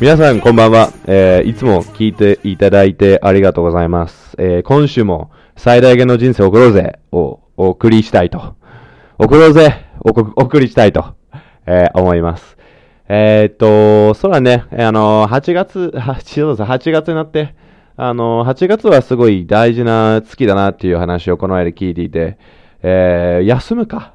皆さんこんばんは、えーいつも聞いていただいてありがとうございます。えー今週も最大限の人生を送ろうぜをお送りしたいと。送ろうぜお送りしたいと、えー思います。えっと、そうだね、あの、8月、8, 月になって、あの、8月はすごい大事な月だなっていう話をこの間聞いていて、えー休むか。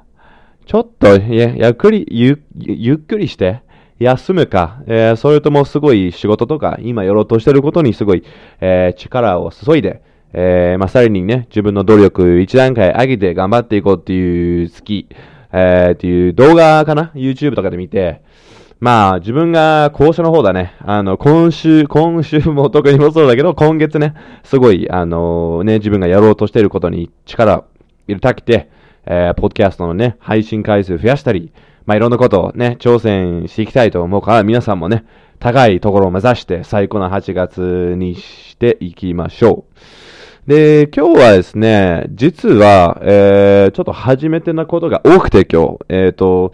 ちょっと、やゆっくり、ゆゆっくりして、休むか、えーそれともすごい仕事とか、今やろうとしてることにすごい、えー力を注いで、えーまあ、さらにね、自分の努力一段階上げて頑張っていこうっていう月、えーっていう動画かな ?YouTube とかで見て、まあ、自分が後者の方だね。あの、今週、今週も特にもそうだけど、今月ね、すごい、あのね、自分がやろうとしていることに力を入れたくて、えーポッドキャストのね、配信回数増やしたり、まあ、いろんなことをね、挑戦していきたいと思うから、皆さんもね、高いところを目指して、最高な8月にしていきましょう。で、今日はですね、実は、えー、ちょっと初めてなことが多くて今日、えっ、と、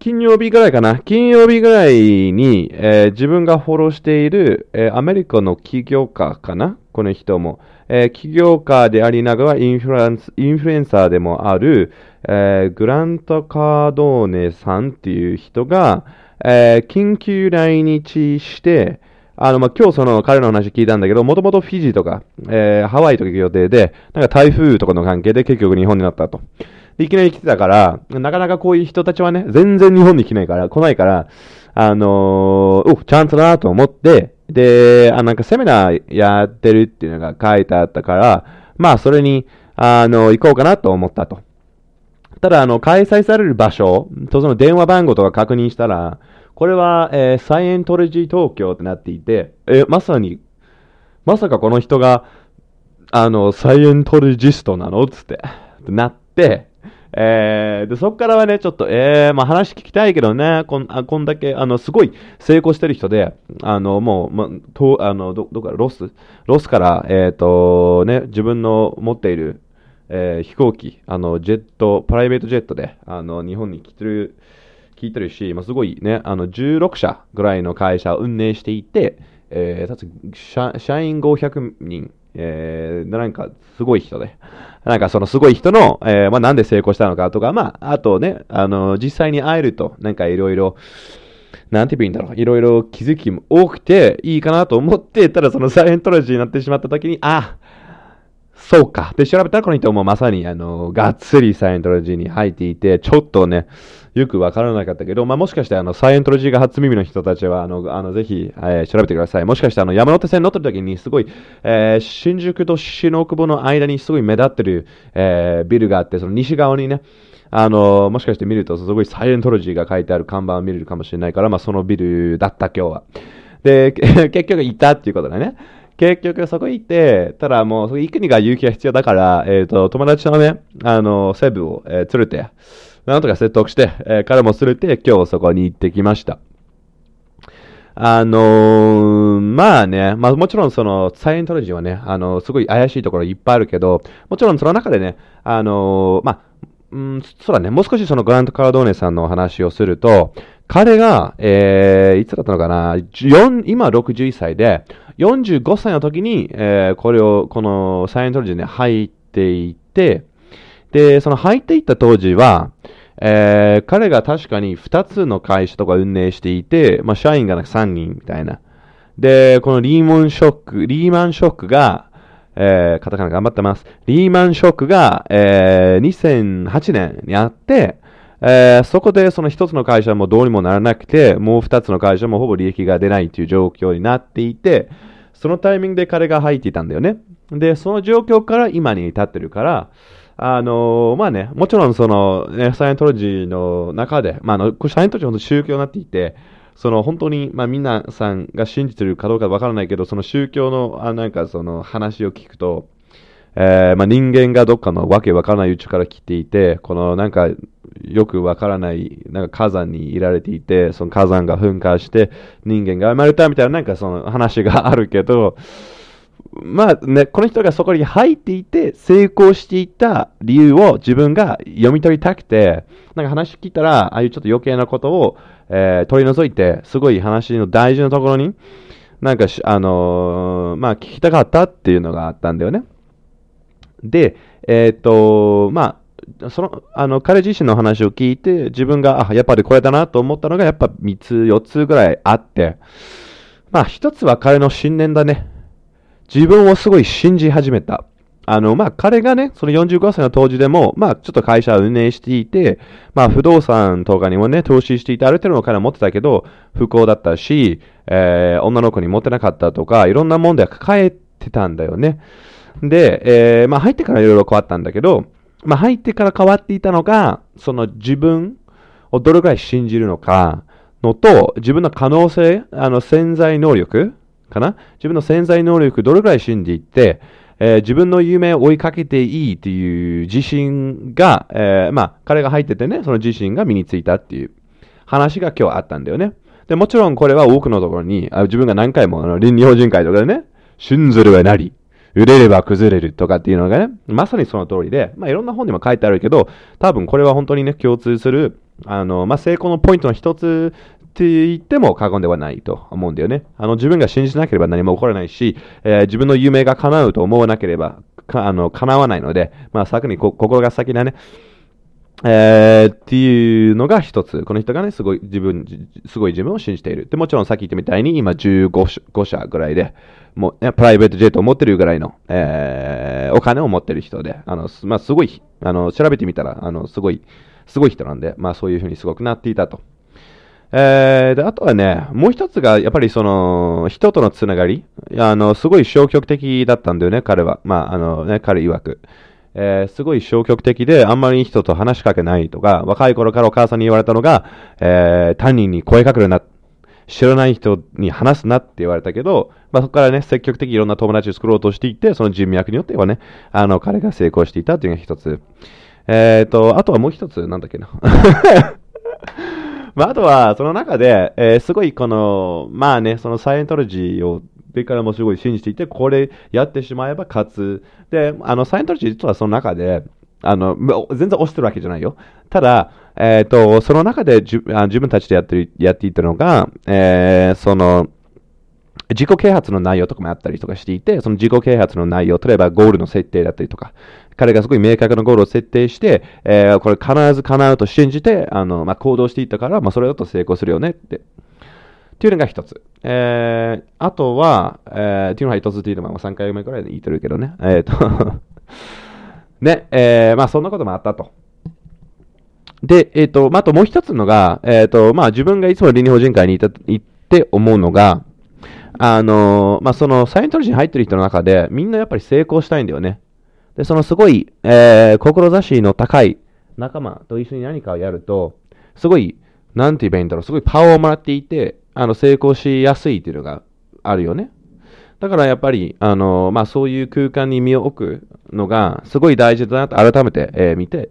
金曜日ぐらいかな金曜日ぐらいに、えー自分がフォローしている、えーアメリカの起業家かな？この人も。えー起業家でありながらインフルエンスインフルエンサーでもある、えーグラント・カードーネさんっていう人が、えー緊急来日して、あの、まあ、今日その彼の話聞いたんだけど、もともとフィジーとか、えーハワイとか行く予定で、なんか台風とかの関係で結局日本になったと。いきなり来てたから、なかなかこういう人たちはね、全然日本に来ないから、来ないから、あのー、お、チャンスだなと思って、で、あなんかセミナーやってるっていうのが書いてあったから、まあそれに、あの、行こうかなと思ったと。ただ、あの、開催される場所とその電話番号とか確認したら、これは、えーサイエントロジー東京ってなっていて、えーまさに、まさかこの人が、あの、サイエントロジストなの？つって、ってなって、えーで、そっからはね、ちょっと、えー、まあ話聞きたいけどね、こん、あこんだけ、あの、すごい成功してる人で、あの、もう、ま、と、あの、ど、どっから、ロス？ロスから、えっ、と、ね、自分の持っている、えー飛行機、あの、ジェット、プライベートジェットで、あの、日本に来てる、聞いてるし、まあ、すごいね、あの、16社ぐらいの会社を運営していて、えー、たつ社社員500人、えー、なんか、すごい人で、なんかそのすごい人の、えー、まあ、なんで成功したのかとか、まあ、あとね、あの、実際に会えると、なんかいろいろ、なんて言えばいいんだろう、いろいろ気づきも多くていいかなと思って、ただそのサイエントロジーになってしまった時に、あ、そうか。で、調べたらこの人もまさに、あの、がっつりサイエントロジーに入っていて、ちょっとね、よくわからなかったけど、まあ、もしかして、あの、サイエントロジーが初耳の人たちは、あの、あのぜひ、えー調べてください。もしかして、あの、山手線乗ってる時に、すごい、えー新宿と新大久保の間にすごい目立ってる、えービルがあって、その西側にね、あの、もしかして見ると、すごいサイエントロジーが書いてある看板を見れるかもしれないから、まあ、そのビルだった、今日は。で、結局行ったっていうことだね。結局そこ行って、ただもう、行くにが勇気が必要だから、えっ、と、友達のね、あの、セブを、えー連れて、なんとか説得して、えー彼も連れて、今日そこに行ってきました。あのーまあね、まあもちろんその、サイエントロジーはね、あのすごい怪しいところいっぱいあるけど、もちろんその中でね、あのまあ、うん、そうだね、もう少しそのグラント・カードーネさんのお話をすると、彼が、えー、いつだったのかな、4今61歳で、45歳の時に、えーこれを、このサイエントロジーに入っていて、で、その入っていった当時は、えー彼が確かに2つの会社とか運営していて、まあ、社員がなんか3人みたいな。で、このリーマンショック、リーマンショックが、えーカタカナ頑張ってます。リーマンショックが、えー2008年にあって、えーそこでその一つの会社もどうにもならなくて、もう二つの会社もほぼ利益が出ないという状況になっていて、そのタイミングで彼が入っていたんだよね。で、その状況から今に至ってるから、あのまあね、もちろんその、ね、サイエントロジーの中で、まあ、の、サイエントロジーは本当宗教になっていて、その本当に、まあ、皆さんが信じてるかどうかわからないけど、その宗教の、あなんかその話を聞くと、えーまあ、人間がどっかのわけわからない宇宙から来ていて、このなんかよくわからないなんか火山にいられていて、その火山が噴火して人間が生まれたみたいななんかその話があるけど、まあね、この人がそこに入っていて、成功していた理由を自分が読み取りたくて、なんか話聞いたら、ああいうちょっと余計なことを、えー、取り除いて、すごい話の大事なところに、なんかあのー、まあ聞きたかったっていうのがあったんだよね。で、えっ、ー、と、まあ、その、あの、彼自身の話を聞いて、自分が、あ、やっぱりこれだなと思ったのが、やっぱ3つ、4つぐらいあって、まあ、1つは彼の信念だね。自分をすごい信じ始めた。あの、まあ、彼がね、その45歳の当時でも、まあ、ちょっと会社を運営していて、まあ、不動産とかにもね、投資していて、ある程度の金を持ってたけど、不幸だったし、えー、女の子に持ってなかったとか、いろんな問題を抱えてたんだよね。で、えー、まあ、入ってからいろいろ変わったんだけど、まあ、入ってから変わっていたのが、その自分をどれくらい信じるのかのと、自分の可能性、あの、潜在能力かな？自分の潜在能力どれくらい信じて、えー、自分の夢を追いかけていいっていう自信が、えー、まあ、彼が入っててね、その自信が身についたっていう話が今日あったんだよね。で、もちろんこれは多くのところに、あ自分が何回も、あの、倫理法人会とかでね、信ずるはなり、売れれば崩れるとかっていうのがね、まさにその通りで、まあ、いろんな本にも書いてあるけど、多分これは本当にね、共通する、あの、まあ、成功のポイントの一つって言っても過言ではないと思うんだよね。あの、自分が信じなければ何も起こらないし、えー、自分の夢が叶うと思わなければ、かあの、叶わないので、まあ、先に心が先だね。えー、っていうのが一つ。この人がね、すごい自分、すごい自分を信じている。で、もちろんさっき言ったみたいに、今15社ぐらいで、もう、ね、プライベートジェットを持ってるぐらいの、えー、お金を持ってる人で、あの、まあ、すごい、あの、調べてみたら、あの、すごい、すごい人なんで、まあ、そういうふうにすごくなっていたと。えー、で、あとはね、もう一つが、やっぱりその、人とのつながり。あの、すごい消極的だったんだよね、彼は。まあ、あのね、彼曰く。えー、すごい消極的で、あんまり人と話しかけないとか、若い頃からお母さんに言われたのが、えー、他人に声かけるな。知らない人に話すなって言われたけど、まあ、そこからね、積極的にいろんな友達を作ろうとしていって、その人脈によってはね、あの、彼が成功していたというのが一つ。えっ、ー、と、あとはもう一つ、なんだっけな。まあ、あとは、その中で、えー、すごいこの、まあね、そのサイエントロジーをでからもすごい信じていて、これやってしまえば勝つ。で、あの、サイエントロジー実はその中で、あの、全然押してるわけじゃないよ。ただ、えっ、ー、と、その中で自分たちでやってる、やっていたのが、えー、その、自己啓発の内容とかもあったりとかしていて、その自己啓発の内容、例えばゴールの設定だったりとか、彼がすごい明確なゴールを設定して、えー、これ必ず叶うと信じて、あの、まあ、行動していったから、まあ、それだと成功するよねって。っていうのが一つ。えー、あとは、えー、っていうのが一つっていうのは3回目くらいで言ってるけどね。えっ、ー、とね、えー、まあそんなこともあったと。で、えっ、ー、と、まあ、ともう一つのが、えっ、ー、と、まあ自分がいつも倫理法人会にいた行って思うのが、あの、まあそのサイエントロジーに入ってる人の中で、みんなやっぱり成功したいんだよね。で、そのすごい、えー、志の高い仲間と一緒に何かをやると、すごい、なんて言えばいいんだろう、すごいパワーをもらっていて、あの、成功しやすいっていうのがあるよね。だからやっぱり、あの、まあ、そういう空間に身を置くのが、すごい大事だなと改めて、えー、見て、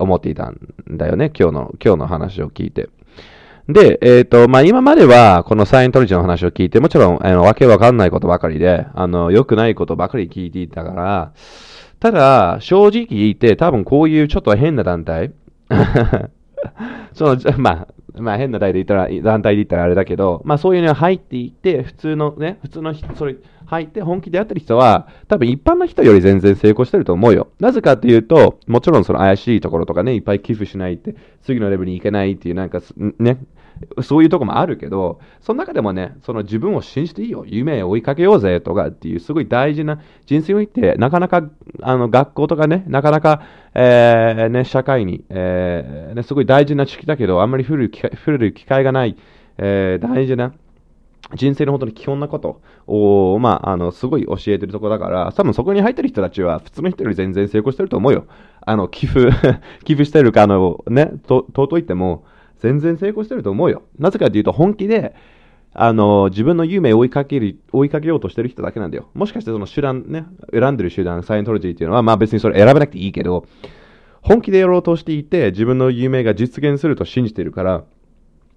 思っていたんだよね。今日の、今日の話を聞いて。で、えっ、ー、と、まあ、今までは、このサイエントロジーの話を聞いて、もちろん、あの、わけわかんないことばかりで、あの、良くないことばかり聞いていたから、ただ、正直言って、多分こういうちょっと変な団体、その、まあ、まあ変な団体で言ったら、団体で言ったらあれだけど、まあそういうのに入っていって、普通のね、普通の人、それ入って本気でやってる人は、多分一般の人より全然成功してると思うよ。なぜかっていうと、もちろんその怪しいところとかね、いっぱい寄付しないって、次のレベルに行けないっていう、なんかね、そういうとこもあるけど、その中でもね、その自分を信じていいよ、夢を追いかけようぜとかっていう、すごい大事な人生を言って、なかなかあの学校とかね、なかなか、えー、ね、社会に、えーね、すごい大事な知識だけど、あんまり触れる機会触れる機会がない、えー、大事な人生の本当に基本なことを、まあ、あの、すごい教えてるとこだから、多分そこに入ってる人たちは、普通の人より全然成功してると思うよ。あの、寄付 寄付してるか、あの、ね、と、尊いっても、全然成功してると思うよ。なぜかというと、本気で、あの、自分の夢を追いかける、追いかけようとしてる人だけなんだよ。もしかしてその手段ね、選んでる手段、サイエントロジーっていうのは、まあ別にそれ選ばなくていいけど、本気でやろうとしていて、自分の夢が実現すると信じてるから、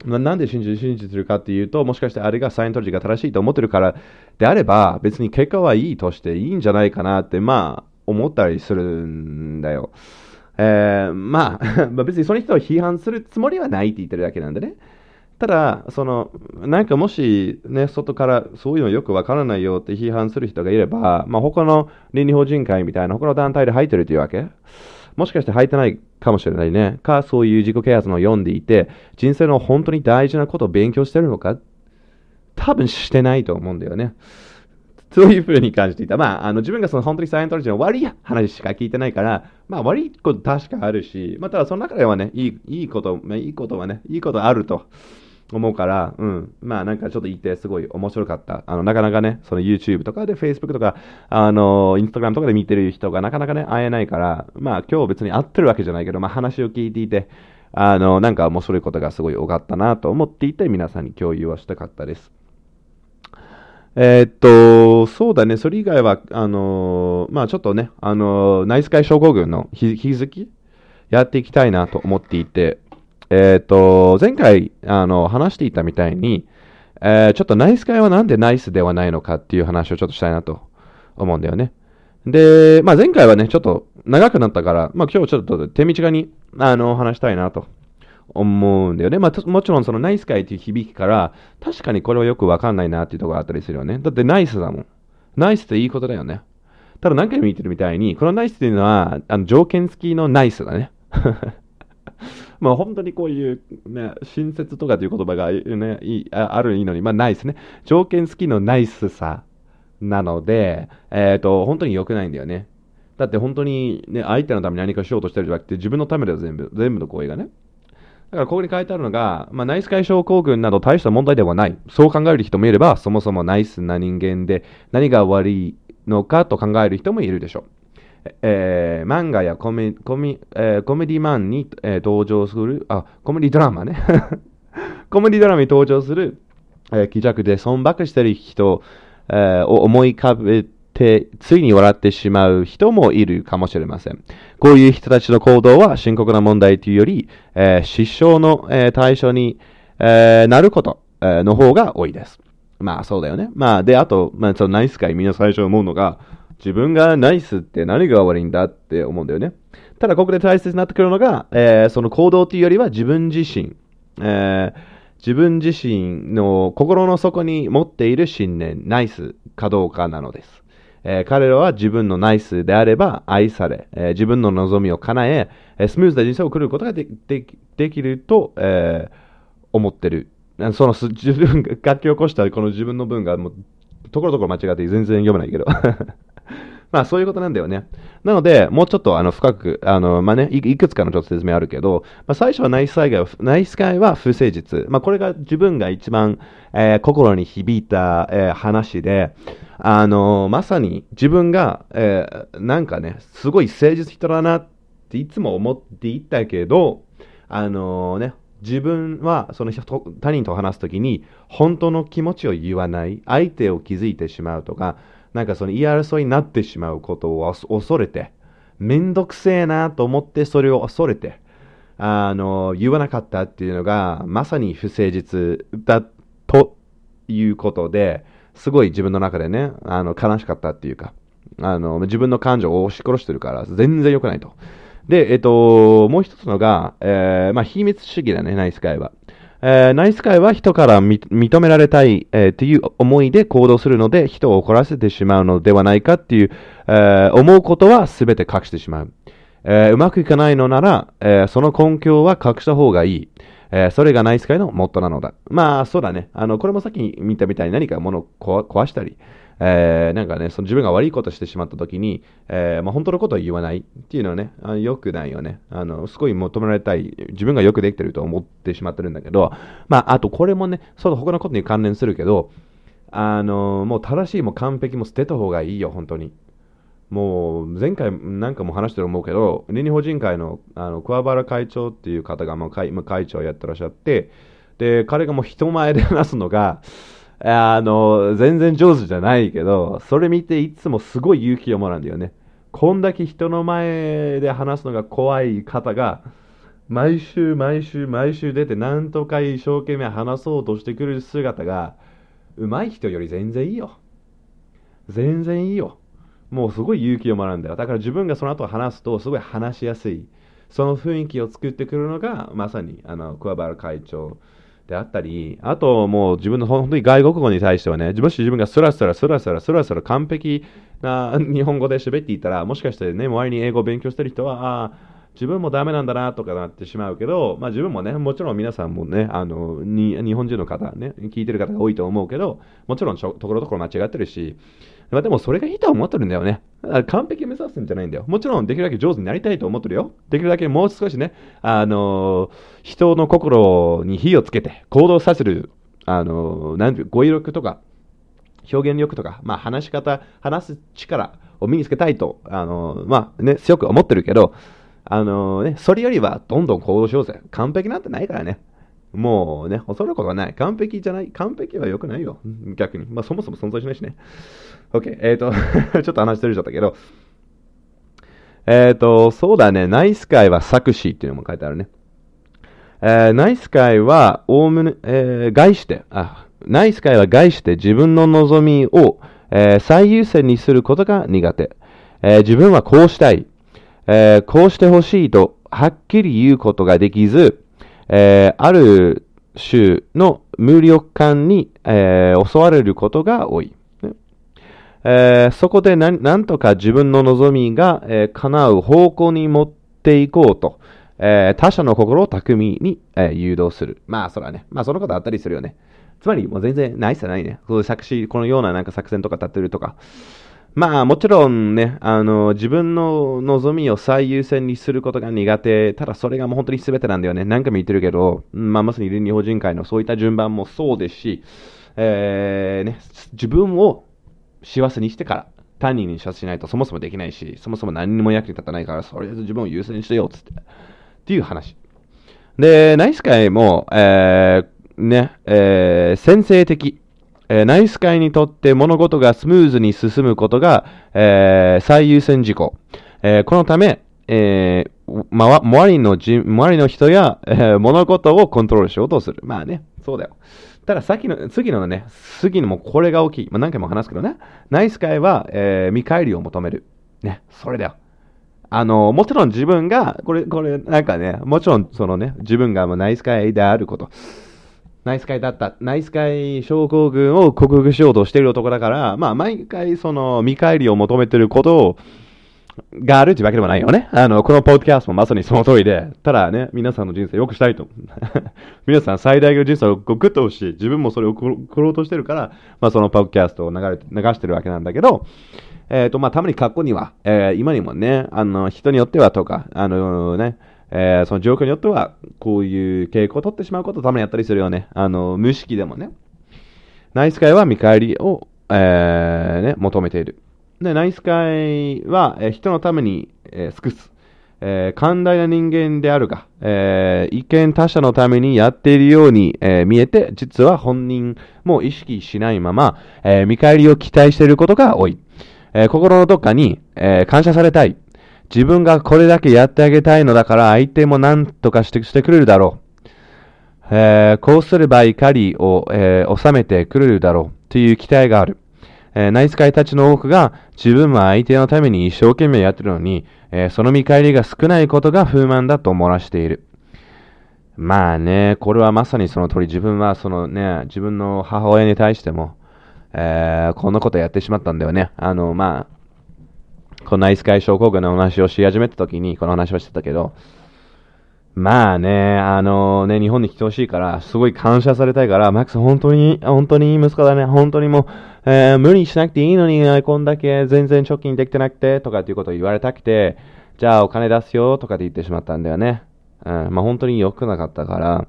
ななんで信じ信じてるかっていうと、もしかしてあれがサイエントロジーが正しいと思ってるからであれば、別に結果はいいとしていいんじゃないかなって、まあ、思ったりするんだよ。えー、まあ、別にその人を批判するつもりはないって言ってるだけなんでね。ただ、その、なんかもし、ね、外からそういうのよくわからないよって批判する人がいれば、まあ、他の倫理法人会みたいな他の団体で入ってるというわけもしかして入ってないかもしれないね。か、そういう自己啓発の読んでいて、人生の本当に大事なことを勉強してるのか多分してないと思うんだよね。そういうふうに感じていた。まあ、あの自分がその本当にサイエントロジーの悪い話しか聞いてないから、まあ悪いこと確かあるし、まあただその中ではね、いいいいこと、まあ、いいことはね、いいことあると。思うから、うん。まあなんかちょっと言ってすごい面白かった。あの、なかなかね、その YouTube とかで Facebook とか、あの、Instagram とかで見てる人がなかなかね、会えないから、まあ今日別に会ってるわけじゃないけど、まあ話を聞いていて、あの、なんか面白いことがすごい多かったなと思っていて、皆さんに共有をしたかったです。えー、っと、そうだね、それ以外は、あのまあちょっとね、あのナイスカイ症候群の引き続きやっていきたいなと思っていて、えっ、と、前回、あの、話していたみたいに、えー、ちょっとナイス会はなんでナイスではないのかっていう話をちょっとしたいなと思うんだよね。で、まあ前回はね、ちょっと長くなったから、まあ今日ちょっと手短に、あの、話したいなと思うんだよね。まあもちろんそのナイス会っていう響きから、確かにこれはよくわかんないなっていうところがあったりするよね。だってナイスだもん。ナイスっていいことだよね。ただ何回も言ってるみたいに、このナイスっていうのは、あの条件付きのナイスだね。まあ本当にこういう、ね、親切とかという言葉が、ね、いあるいいのに、まあないですね。条件付きのナイスさなので、えっ、ー、と、本当に良くないんだよね。だって本当にね、相手のために何かしようとしてるじゃなくて、自分のためだよ、全部。全部の行為がね。だからここに書いてあるのが、まあ、ナイス解消症候群など大した問題ではない。そう考える人もいれば、そもそもナイスな人間で何が悪いのかと考える人もいるでしょう。えー、漫画やコメコメ,、えー、コメディマンに、えー、登場する、あ、コメディドラマね。コメディドラマに登場する、えー、気弱で損ばくしてる人、えー、を思い浮かべて、ついに笑ってしまう人もいるかもしれません。こういう人たちの行動は深刻な問題というより、えー、失笑の、えー、対象に、えー、なること、えー、の方が多いです。まあそうだよね。まあで、あと、まあそのナイス会みんな最初思うのが、自分がナイスって何が悪いんだって思うんだよね。ただ、ここで大切になってくるのが、えー、その行動というよりは自分自身、えー、自分自身の心の底に持っている信念、ナイスかどうかなのです。えー、彼らは自分のナイスであれば愛され、えー、自分の望みを叶え、え、スムーズな人生を送ることがででできると、え思ってる。その 自分が書き起こしたこの自分の文がもうところどころ間違って全然読めないけど まあそういうことなんだよね。なので、もうちょっとあの深く、あの、まあねい、くつかのちょっと説明あるけど、まあ最初はナイス災害ナイス会は不誠実。まあこれが自分が一番、えー、心に響いた、えー、話で、あのまさに自分が、え、なんかね、すごい誠実人だなっていつも思っていたけど、あのね、自分はその他人と話すときに本当の気持ちを言わない、相手を気づいてしまうとか、なんかその言い争いになってしまうことを恐れて、めんどくせえなと思ってそれを恐れて、あの、言わなかったっていうのが、まさに不誠実だということで、すごい自分の中でね、あの、悲しかったっていうか、あの、自分の感情を押し殺してるから、全然良くないと。で、えっと、もう一つのが、えー、まあ、秘密主義だね、ナイス会は。えー、ナイス会は人から認められたい、えー、という思いで行動するので、人を怒らせてしまうのではないかっていう、えー、思うことは全て隠してしまう。え、うまくいかないのなら、え、その根拠は隠した方がいい。え、それがナイス会のモットなのだ。まあ、そうだね。あの、これもさっき見たみたいに何か物を壊したり、えー、なんかね、その自分が悪いことしてしまった時に、えー、まあ、本当のことを言わないっていうのはね、あ良くないよね。あの、すごい求められたい、自分がよくできてると思ってしまってるんだけど、まあ、あとこれもね、その他のことに関連するけど、あの、もう正しいも完璧も捨てた方がいいよ、本当に。もう前回なんかも話してると思うけど、日本人会のあの桑原会長っていう方がもう会会長をやってらっしゃって、で、彼がもう人前で話すのが、あの、全然上手じゃないけど、それ見ていつもすごい勇気をもらうんだよね。こんだけ人の前で話すのが怖い方が、毎週毎週毎週出てなんとか一生懸命話そうとしてくる姿が上手い人より全然いいよ。全然いいよ。もうすごい勇気をもらうんだよ。だから自分がその後話すとすごい話しやすい。その雰囲気を作ってくるのがまさにあの桑原会長であったり、あともう自分の本当に外国語に対してはね、もし自分がスラスラスラスラスラスラ完璧な日本語で喋っていたら、もしかしてね、周りに英語を勉強してる人は、ああ、自分もダメなんだなとかなってしまうけど、まあ自分もね、もちろん皆さんもね、あの、日本人の方ね、聞いてる方が多いと思うけど、もちろんところどころ間違ってるし、まあ、でもそれがいいと思ってるんだよね。完璧目指すんじゃないんだよ。もちろんできるだけ上手になりたいと思ってるよ。できるだけもう少しね、あの、人の心に火をつけて行動させる、あの、なんていう、語彙力とか、表現力とか、まあ話し方、話す力を身につけたいと、あの、まあね、強く思ってるけど、あのね、それよりはどんどん行動しようぜ。完璧なんてないからね。もうね、恐ることはない。完璧じゃない。完璧は良くないよ。逆に。まあそもそも存在しないしね。OK。えっ、ー、とちょっと話してるちゃったけど。えっ、ー、と、そうだね。ナイスカイは作詞っていうのも書いてあるね。えー、ナイスカイは、おおむね、えー、外して、あ、ナイスカイは外して自分の望みを、え、最優先にすることが苦手。え、自分はこうしたい。えー、こうしてほしいと、はっきり言うことができず、えー、ある種の無力感に、えー、襲われることが多い。えー、そこでなんとか自分の望みが、えー、叶う方向に持っていこうと、えー、他者の心を巧みに、えー、誘導する。まあ、それはね、まあ、そのことあったりするよね。つまり、もう全然ないっすないね。そう作詞、このようななんか作戦とか立ってるとか、まあもちろんね、あの、自分の望みを最優先にすることが苦手。ただそれがもう本当に全てなんだよね。何回も言ってるけど、まあまさに日本人会のそういった順番もそうですし、えー、ね、自分を幸せにしてから他人に幸せしないとそもそもできないし、そもそも何にも役に立たないから、とりあえず自分を優先してよ、つって。っていう話。で、ナイス会も、えー、ね、えー、先制的。えナイス会にとって物事がスムーズに進むことが、えー、最優先事項。えー、このため、えー、ま、周りのじ、周りの人や、えー、物事をコントロールしようとする。まあね、そうだよ。ただ、さっきの、次のね、次のもこれが大きい。まあ、何回も話すけどね。ナイス会は、えー、見返りを求める。ね、それだよ。あの、もちろん自分が、これ、これ、なんかね、もちろん、そのね、自分がナイス会であること。ナイス会だった。ナイス会症候群を克服しようとしている男だから、まあ、毎回その見返りを求めていることを、があるっていうわけでもないよね。あの、このポッドキャストもまさにその通りで、ただね、皆さんの人生良くしたいと。皆さん最大限の人生をグッと欲しい。自分もそれを送ろうとしてるから、まあそのポッドキャストを流れ流してるわけなんだけど、えっ、ー、と、まあたまに過去には、えー、今にもね、あの、人によってはとか、あのね、えー、その状況によっては、こういう傾向を取ってしまうことをたまにやったりするよね。あの、無意識でもね。ナイス会は見返りを、えー、ね、求めている。で、ナイス会は、えー、人のために、えー、尽くす。えー、寛大な人間であるが、えー、一見他者のためにやっているように、えー、見えて、実は本人も意識しないまま、え見返りを期待していることが多い。え心のどっかに、え感謝されたい。自分がこれだけやってあげたいのだから相手も何とかしてしてくれるだろう。えー、こうすれば怒りを、えー、収めてくれるだろうという期待がある。えー、ナイス会たちの多くが自分は相手のために一生懸命やってるのに、えー、その見返りが少ないことが不満だと漏らしている。まあね、これはまさにその通り、自分はそのね、自分の母親に対しても、えー、こんなことやってしまったんだよね。あの、まあ、このナイスカイ症候群の話をし始めた時にこの話をしてたけど、まあね、あのね、日本に来てほしいから、すごい感謝されたいから、マックス本当に、本当にいい息子だね。本当にもう、えー、無理しなくていいのに、こんだけ全然貯金できてなくて、とかっていうことを言われたくて、じゃあお金出すよ、とかって言ってしまったんだよね。うん、まあ本当に良くなかったから、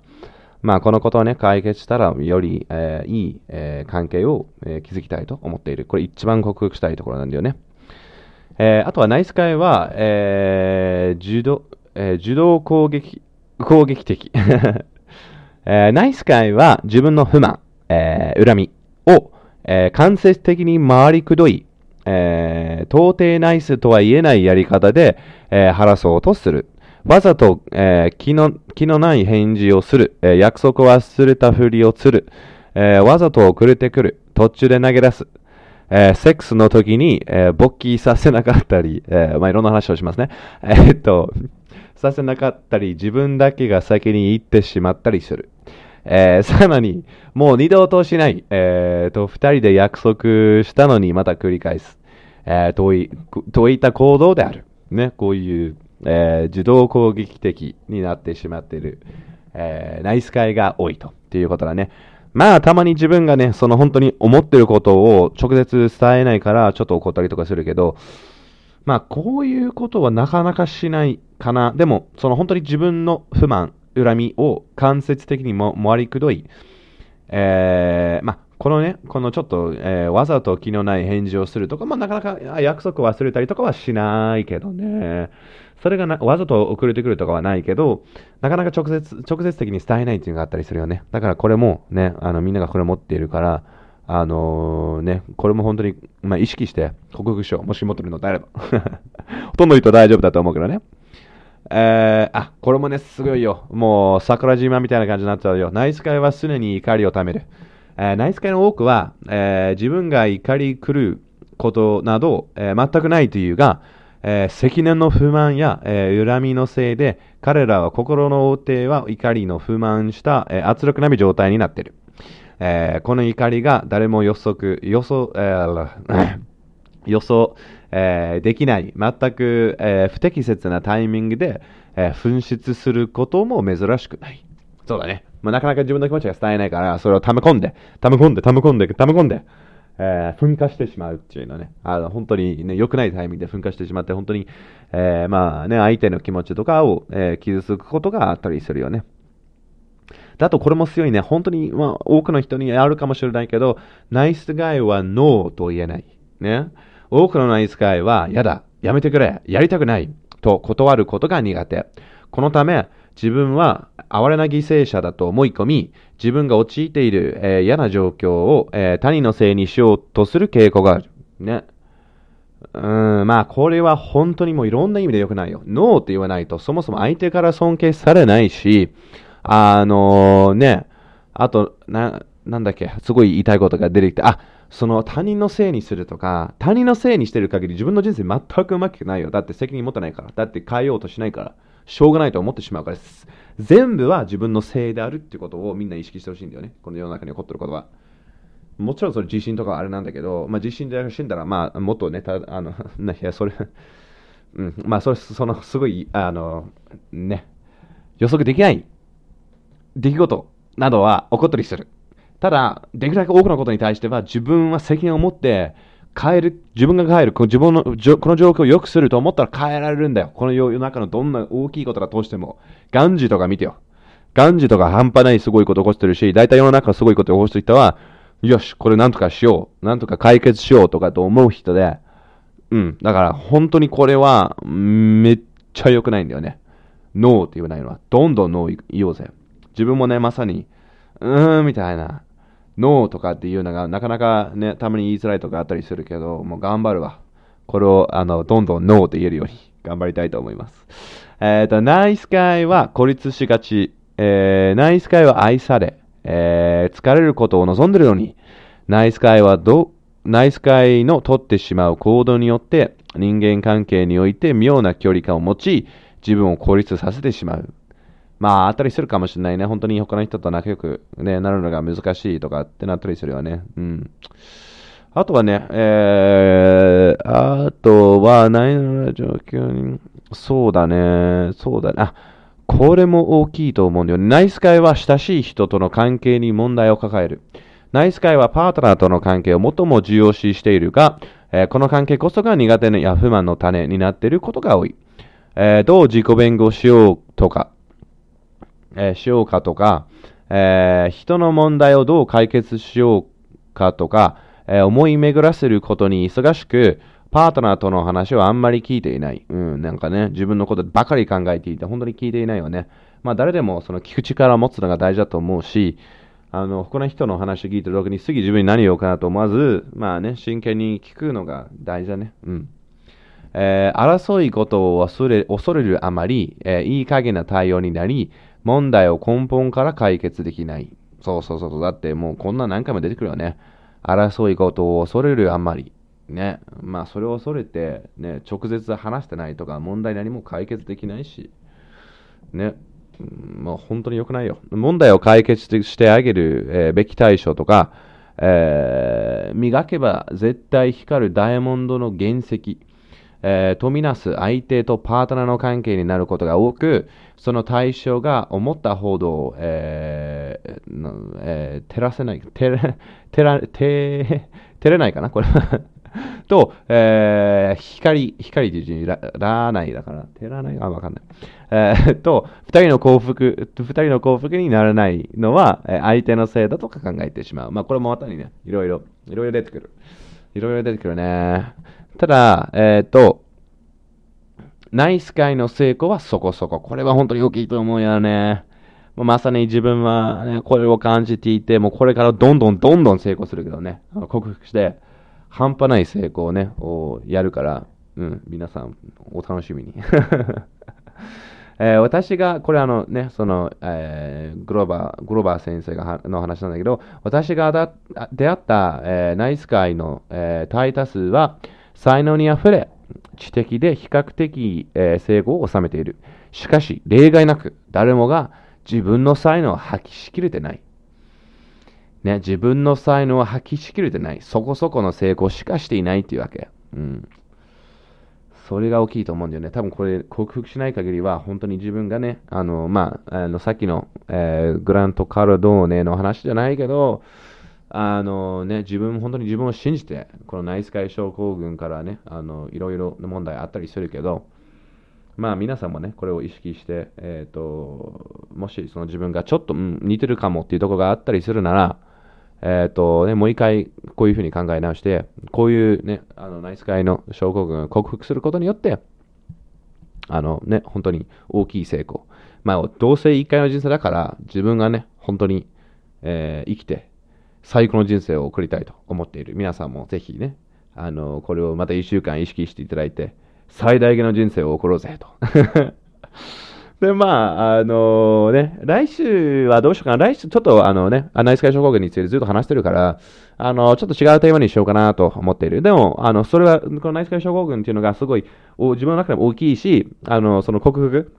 まあこのことをね、解決したら、より、えー、いい、えー、関係を、え、築きたいと思っている。これ一番克服したいところなんだよね。えー、あとはナイス会は、えー、受動、えー、受動攻撃、攻撃的。えー、ナイス会は自分の不満、えー、恨みを、えー、間接的に回りくどい、えー、到底ナイスとは言えないやり方で、えー、晴らそうとする。わざと、えー、気の、気のない返事をする。えー、約束を忘れたふりをする。えー、わざと遅れてくる。途中で投げ出す。えー、セックスの時に、えー、勃起させなかったり、えー、まあ、いろんな話をしますね。えー、っと、させなかったり、自分だけが先に行ってしまったりする。えー、さらに、もう二度としない。えー、と、二人で約束したのにまた繰り返す。えー、とい、といった行動である。ね、こういう、えー、受動攻撃的になってしまっている、えー、ナイス会が多いと。っていうことだね。まあ、たまに自分がね、その本当に思ってることを直接伝えないから、ちょっと怒ったりとかするけど、まあ、こういうことはなかなかしないかな。でも、その本当に自分の不満、恨みを間接的にも回りくどい、えー、まあ、このね、このちょっと、えー、わざと気のない返事をするとか、まあ、なかなか約束忘れたりとかはしないけどね。それがわざと遅れてくるとかはないけど、なかなか直接、直接的に伝えないっていうのがあったりするよね。だからこれもね、あの、みんながこれ持っているから、あのー、ね、これも本当に、まあ、意識して克服しよう。もし持ってるのであれば。ほとんどの人大丈夫だと思うけどね。えー、あ、これもね、すごいよ。もう、桜島みたいな感じになっちゃうよ。ナイス会は常に怒りをためる。えー、ナイス会の多くは、えー、自分が怒り狂うことなど、え、全くないというが、えー、積年の不満や、えー、恨みのせいで、彼らは心の大手は怒りの不満した、えー、圧力並み状態になっている。えー、この怒りが誰も予測、予想、えー、予想、えー、できない、全く、えー、不適切なタイミングで、えー、噴出することも珍しくない。そうだね。まあ、なかなか自分の気持ちが伝えないから、それを溜め込んで、溜め込んで、溜め込んで、溜め込んで、えー、噴火してしまうっていうのね、あの、本当にね、良くないタイミングで噴火してしまって、本当に、えー、まあね、相手の気持ちとかを、えー、傷つくことがあったりするよね。あと、これも強いね。本当に、まあ、多くの人にあるかもしれないけど、ナイスガイはノーと言えない。ね。多くのナイスガイは、やだ、やめてくれ、やりたくない、と断ることが苦手。このため、自分は哀れな犠牲者だと思い込み、自分が陥っている、えー、嫌な状況を、えー、他人のせいにしようとする傾向がある。ね。うん、まあ、これは本当にもういろんな意味で良くないよ。ノーって言わないと、そもそも相手から尊敬されないし、あのー、ね、あと、な、なんだっけ、すごい言いたいことが出てきて、あ、その他人のせいにするとか、他人のせいにしてる限り自分の人生全くうまくないよ。だって責任持ってないから。だって変えようとしないから。しょうがないと思ってしまうからです。全部は自分のせいであるっていうことをみんな意識してほしいんだよね。この世の中に起こってることは。もちろんそれ自信とかあれなんだけど、まあ、自信で死んだら、まあ、もっとね、たあの、いや、それうん、まあ、それ、その、すごい、あの、ね、予測できない出来事などは起こったりする。ただ、できるだけ多くのことに対しては自分は責任を持って変える、自分が変える、この自分のこの状況を良くすると思ったら変えられるんだよ。この世の中のどんな大きいことだとしても。ガンジーとか見てよ。ガンジーとか半端ないすごいこと起こしてるし、大体世の中すごいこと起こしてる人は、よし、これなんとかしよう。なんとか解決しようとかと思う人で、うん。だから本当にこれはめっちゃ良くないんだよね。ノーって言わないのは。どんどんノー言おうぜ。自分もね、まさに、うーん、みたいな、ノーとかっていうのが、なかなかね、たまに言いづらいとかあったりするけど、もう頑張るわ。これを、あの、どんどんノーと言えるように 頑張りたいと思います。えっ、ー、と、ナイスガイは孤立しがち。えー、ナイスガイは愛され、えー、疲れることを望んでるのに、ナイスガイはど、ナイスガイの取ってしまう行動によって、人間関係において妙な距離感を持ち、自分を孤立させてしまう。まあ、あったりするかもしれないね。本当に他の人と仲良く、ね、なるのが難しいとかってなったりするよね。うん。あとはね、えー、あとは、何の状況に、そうだね、そうだね。あ、これも大きいと思うんだよね。ナイス会は親しい人との関係に問題を抱える。ナイス会はパートナーとの関係を最も重要視しているが、えー、この関係こそが苦手なや不満の種になっていることが多い。えー、どう自己弁護しようとか、えー、しようかとか、えー、人の問題をどう解決しようかとか、えー、思い巡らせることに忙しく、パートナーとの話はあんまり聞いていない。うん、なんかね、自分のことばかり考えていて、本当に聞いていないよね。まあ誰でもその聞く力を持つのが大事だと思うし、あの、他の人の話を聞いてる時に次自分に何を言おうかなと思わず、まあね、真剣に聞くのが大事だね。うん。えー争いことを恐れるあまり、えーいい加減な対応になり、問題を根本から解決できない。そうそうそう。だってもうこんな何回も出てくるよね。争いことを恐れるあんまり。ね。まあそれを恐れて、ね、直接話してないとか問題何も解決できないし。ね。もう本当に良くないよ。問題を解決してあげる、えーべき対象とか、えー磨けば絶対光るダイヤモンドの原石、えーとみなす相手とパートナーの関係になることが多く、その対象が思ったほど、えーえー照らせない、照れ、照ら、照れないかなこれ と、えー光、光といら、らないだから、照らない？あ、わかんない。えーと、二人の幸福、二人の幸福にならないのは、相手のせいだとか考えてしまう。まあ、これもまたにね、いろいろ、いろいろ出てくる。いろいろ出てくるね。ただ、えっ、と、ナイス界の成功はそこそこ。これは本当に大きいと思うよね。まさに自分は、ね、これを感じていて、もうこれからどんどんどんどん成功するけどね。克服して、半端ない成功をね、をやるから、うん、皆さん、お楽しみに。えー私が、これあのね、その、えーグローバー、グローバー先生がの話なんだけど、私が出会った、えーナイス界の、えー大多数は、才能にあふれ、知的で比較的、え成功を収めている。しかし、例外なく、誰もが自分の才能を発揮しきれてない。ね、自分の才能を発揮しきれてない。そこそこの成功しかしていないっていうわけ。うん。それが大きいと思うんだよね。多分これ克服しない限りは、本当に自分がね、あの、まあ、あの、さっきの、えーグラント・カルドーネの話じゃないけど、あのね、自分、本当に自分を信じて、このナイスカイ症候群からね、あの、いろいろな問題あったりするけど、まあ皆さんもね、これを意識して、えっ、と、もしその自分がちょっと、うん、似てるかもっていうところがあったりするなら、えっ、とね、もう一回こういうふうに考え直して、こういうね、あの、ナイスカイの症候群を克服することによって、あのね、本当に大きい成功。まあ、どうせ一回の人生だから、自分がね、本当に、えー生きて、最高の人生を送りたいと思っている皆さんもぜひね、あの、これをまた一週間意識していただいて、最大限の人生を送ろうぜと。で、まあ、あのね、来週はどうしようかな。来週、ちょっとあのね、あナイスカイ症候群についてずっと話してるから、あの、ちょっと違うテーマにしようかなと思っている。でも、あの、それは、このナイスカイ症候群っていうのがすごい、お自分の中でも大きいし、あの、その克服、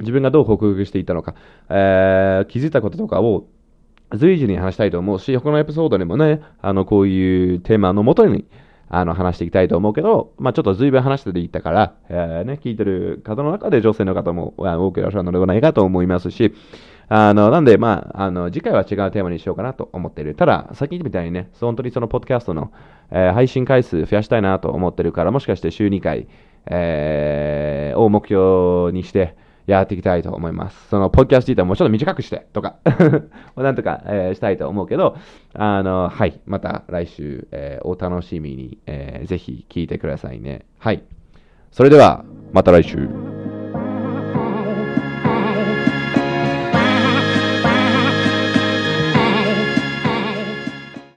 自分がどう克服していったのか、えー気づいたこととかを随時に話したいと思うし、他のエピソードでもね、あの、こういうテーマのもとに、あの、話していきたいと思うけど、まあちょっと随分話してていったから、えーね、聞いてる方の中で女性の方も多くいらっしゃるのではないかと思いますし、あの、なんで、まあ、あの、次回は違うテーマにしようかなと思っている。ただ、さっき言ったみたいにね、本当にそのポッドキャストの、えー配信回数増やしたいなと思ってるから、もしかして週2回、えーを目標にして、やっていきたいと思います。その、ポッキャスト自体もうちょっと短くして、とか、なんとか、えーしたいと思うけど、あの、はい、また来週、えーお楽しみに、えーぜひ聞いてくださいね。はい。それでは、また来週。